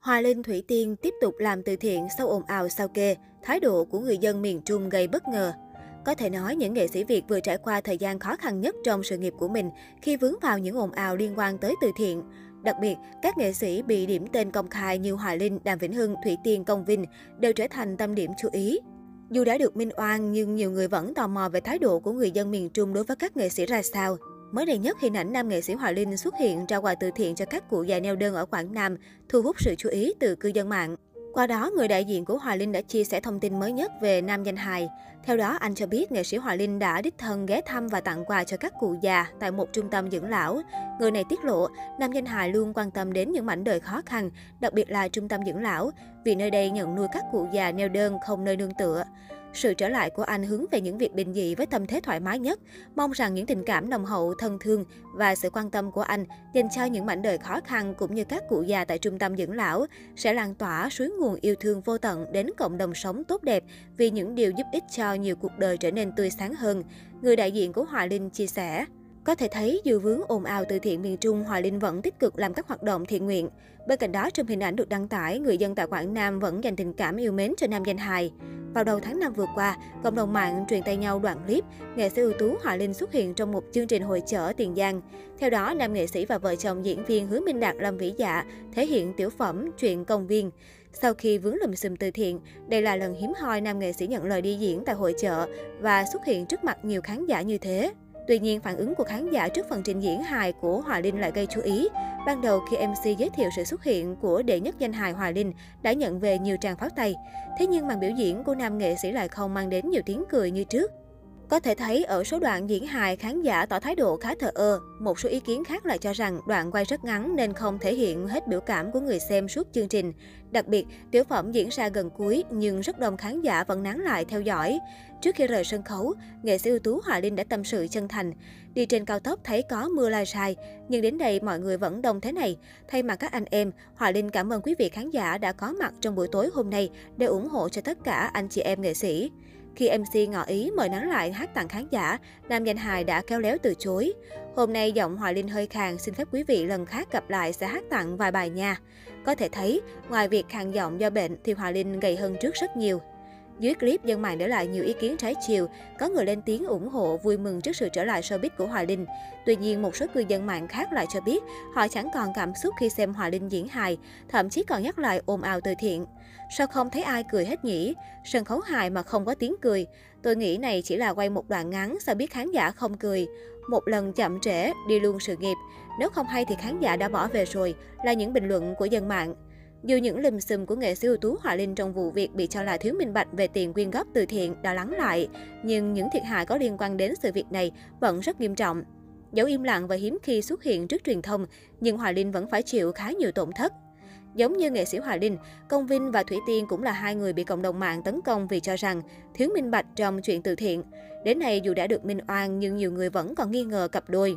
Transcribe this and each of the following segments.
Hoa Linh Thủy Tiên tiếp tục làm từ thiện sau ồn ào sao kê, thái độ của người dân miền Trung gây bất ngờ. Có thể nói những nghệ sĩ Việt vừa trải qua thời gian khó khăn nhất trong sự nghiệp của mình khi vướng vào những ồn ào liên quan tới từ thiện. Đặc biệt, các nghệ sĩ bị điểm tên công khai như Hoài Linh, Đàm Vĩnh Hưng, Thủy Tiên, Công Vinh đều trở thành tâm điểm chú ý. Dù đã được minh oan nhưng nhiều người vẫn tò mò về thái độ của người dân miền Trung đối với các nghệ sĩ ra sao. Mới đây nhất, hình ảnh nam nghệ sĩ Hoài Linh xuất hiện trao quà từ thiện cho các cụ già neo đơn ở Quảng Nam, thu hút sự chú ý từ cư dân mạng. Qua đó, người đại diện của Hoài Linh đã chia sẻ thông tin mới nhất về nam danh hài. Theo đó, anh cho biết nghệ sĩ Hoài Linh đã đích thân ghé thăm và tặng quà cho các cụ già tại một trung tâm dưỡng lão. Người này tiết lộ, nam danh hài luôn quan tâm đến những mảnh đời khó khăn, đặc biệt là trung tâm dưỡng lão, vì nơi đây nhận nuôi các cụ già neo đơn không nơi nương tựa. Sự trở lại của anh hướng về những việc bình dị với tâm thế thoải mái nhất, mong rằng những tình cảm nồng hậu, thân thương và sự quan tâm của anh dành cho những mảnh đời khó khăn cũng như các cụ già tại trung tâm dưỡng lão sẽ lan tỏa suối nguồn yêu thương vô tận đến cộng đồng sống tốt đẹp vì những điều giúp ích cho nhiều cuộc đời trở nên tươi sáng hơn. Người đại diện của Hòa Linh chia sẻ. Có thể thấy, dù vướng ồn ào từ thiện miền Trung, Hòa Linh vẫn tích cực làm các hoạt động thiện nguyện. Bên cạnh đó, trong hình ảnh được đăng tải, người dân tại Quảng Nam vẫn dành tình cảm yêu mến cho nam danh hài. Vào đầu tháng 5 vừa qua, cộng đồng mạng truyền tay nhau đoạn clip nghệ sĩ ưu tú Hòa Linh xuất hiện trong một chương trình hội chợ Tiền Giang. Theo đó, nam nghệ sĩ và vợ chồng diễn viên Hứa Minh Đạt làm Vĩ Dạ thể hiện tiểu phẩm Chuyện công viên. Sau khi vướng lùm xùm từ thiện, đây là lần hiếm hoi nam nghệ sĩ nhận lời đi diễn tại hội chợ và xuất hiện trước mặt nhiều khán giả như thế. Tuy nhiên, phản ứng của khán giả trước phần trình diễn hài của Hòa Linh lại gây chú ý. Ban đầu khi MC giới thiệu sự xuất hiện của đệ nhất danh hài Hòa Linh đã nhận về nhiều tràng pháo tay. Thế nhưng màn biểu diễn của nam nghệ sĩ lại không mang đến nhiều tiếng cười như trước. Có thể thấy ở số đoạn diễn hài, khán giả tỏ thái độ khá thờ ơ. Một số ý kiến khác lại cho rằng đoạn quay rất ngắn nên không thể hiện hết biểu cảm của người xem suốt chương trình. Đặc biệt, tiểu phẩm diễn ra gần cuối nhưng rất đông khán giả vẫn nán lại theo dõi. Trước khi rời sân khấu, nghệ sĩ ưu tú Hòa Linh đã tâm sự chân thành. Đi trên cao tốc thấy có mưa lai sai, nhưng đến đây mọi người vẫn đông thế này. Thay mặt các anh em, Hòa Linh cảm ơn quý vị khán giả đã có mặt trong buổi tối hôm nay để ủng hộ cho tất cả anh chị em nghệ sĩ. Khi MC ngỏ ý mời nắng lại hát tặng khán giả, nam danh hài đã kéo léo từ chối. Hôm nay giọng Hoài Linh hơi khàn, xin phép quý vị lần khác gặp lại sẽ hát tặng vài bài nha. Có thể thấy, ngoài việc khàn giọng do bệnh thì Hoài Linh gầy hơn trước rất nhiều. Dưới clip, dân mạng để lại nhiều ý kiến trái chiều, có người lên tiếng ủng hộ vui mừng trước sự trở lại showbiz của Hoài Linh. Tuy nhiên, một số cư dân mạng khác lại cho biết họ chẳng còn cảm xúc khi xem Hoài Linh diễn hài, thậm chí còn nhắc lại ồn ào từ thiện. Sao không thấy ai cười hết nhỉ? Sân khấu hài mà không có tiếng cười. Tôi nghĩ này chỉ là quay một đoạn ngắn, sao biết khán giả không cười. Một lần chậm trễ, đi luôn sự nghiệp. Nếu không hay thì khán giả đã bỏ về rồi, là những bình luận của dân mạng. Dù những lùm xùm của nghệ sĩ ưu tú Hòa Linh trong vụ việc bị cho là thiếu minh bạch về tiền quyên góp từ thiện đã lắng lại, nhưng những thiệt hại có liên quan đến sự việc này vẫn rất nghiêm trọng. Dẫu im lặng và hiếm khi xuất hiện trước truyền thông, nhưng Hòa Linh vẫn phải chịu khá nhiều tổn thất. Giống như nghệ sĩ Hòa Linh, Công Vinh và Thủy Tiên cũng là hai người bị cộng đồng mạng tấn công vì cho rằng thiếu minh bạch trong chuyện từ thiện. Đến nay dù đã được minh oan nhưng nhiều người vẫn còn nghi ngờ cặp đôi.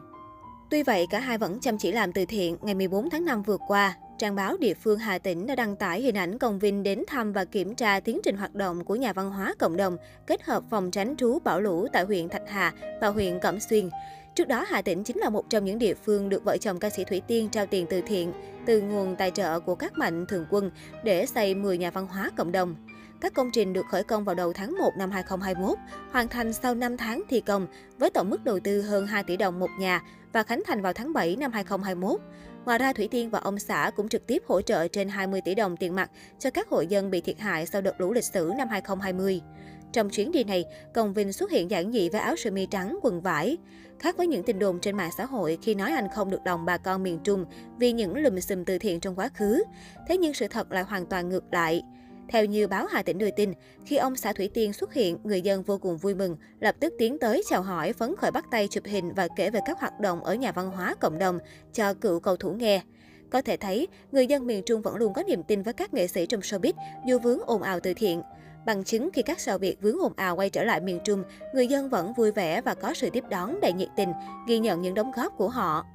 Tuy vậy, cả hai vẫn chăm chỉ làm từ thiện. Ngày 14 tháng 5 vừa qua, trang báo địa phương Hà Tĩnh đã đăng tải hình ảnh Công Vinh đến thăm và kiểm tra tiến trình hoạt động của nhà văn hóa cộng đồng kết hợp phòng tránh trú bão lũ tại huyện Thạch Hà và huyện Cẩm Xuyên. Trước đó, Hà Tĩnh chính là một trong những địa phương được vợ chồng ca sĩ Thủy Tiên trao tiền từ thiện từ nguồn tài trợ của các mạnh thường quân để xây 10 nhà văn hóa cộng đồng. Các công trình được khởi công vào đầu tháng 1 năm 2021, hoàn thành sau 5 tháng thi công với tổng mức đầu tư hơn 2 tỷ đồng một nhà và khánh thành vào tháng 7 năm 2021. Ngoài ra, Thủy Tiên và ông xã cũng trực tiếp hỗ trợ trên 20 tỷ đồng tiền mặt cho các hộ dân bị thiệt hại sau đợt lũ lịch sử năm 2020. Trong chuyến đi này, Công Vinh xuất hiện giản dị với áo sơ mi trắng, quần vải. Khác với những tin đồn trên mạng xã hội khi nói anh không được đồng bà con miền Trung vì những lùm xùm từ thiện trong quá khứ. Thế nhưng sự thật lại hoàn toàn ngược lại. Theo như báo Hà Tĩnh đưa tin, khi ông xã Thủy Tiên xuất hiện, người dân vô cùng vui mừng, lập tức tiến tới chào hỏi, phấn khởi bắt tay chụp hình và kể về các hoạt động ở nhà văn hóa cộng đồng cho cựu cầu thủ nghe. Có thể thấy, người dân miền Trung vẫn luôn có niềm tin với các nghệ sĩ trong showbiz dù vướng ồn ào từ thiện. Bằng chứng khi các sao Việt vướng ồn ào quay trở lại miền Trung, người dân vẫn vui vẻ và có sự tiếp đón đầy nhiệt tình, ghi nhận những đóng góp của họ.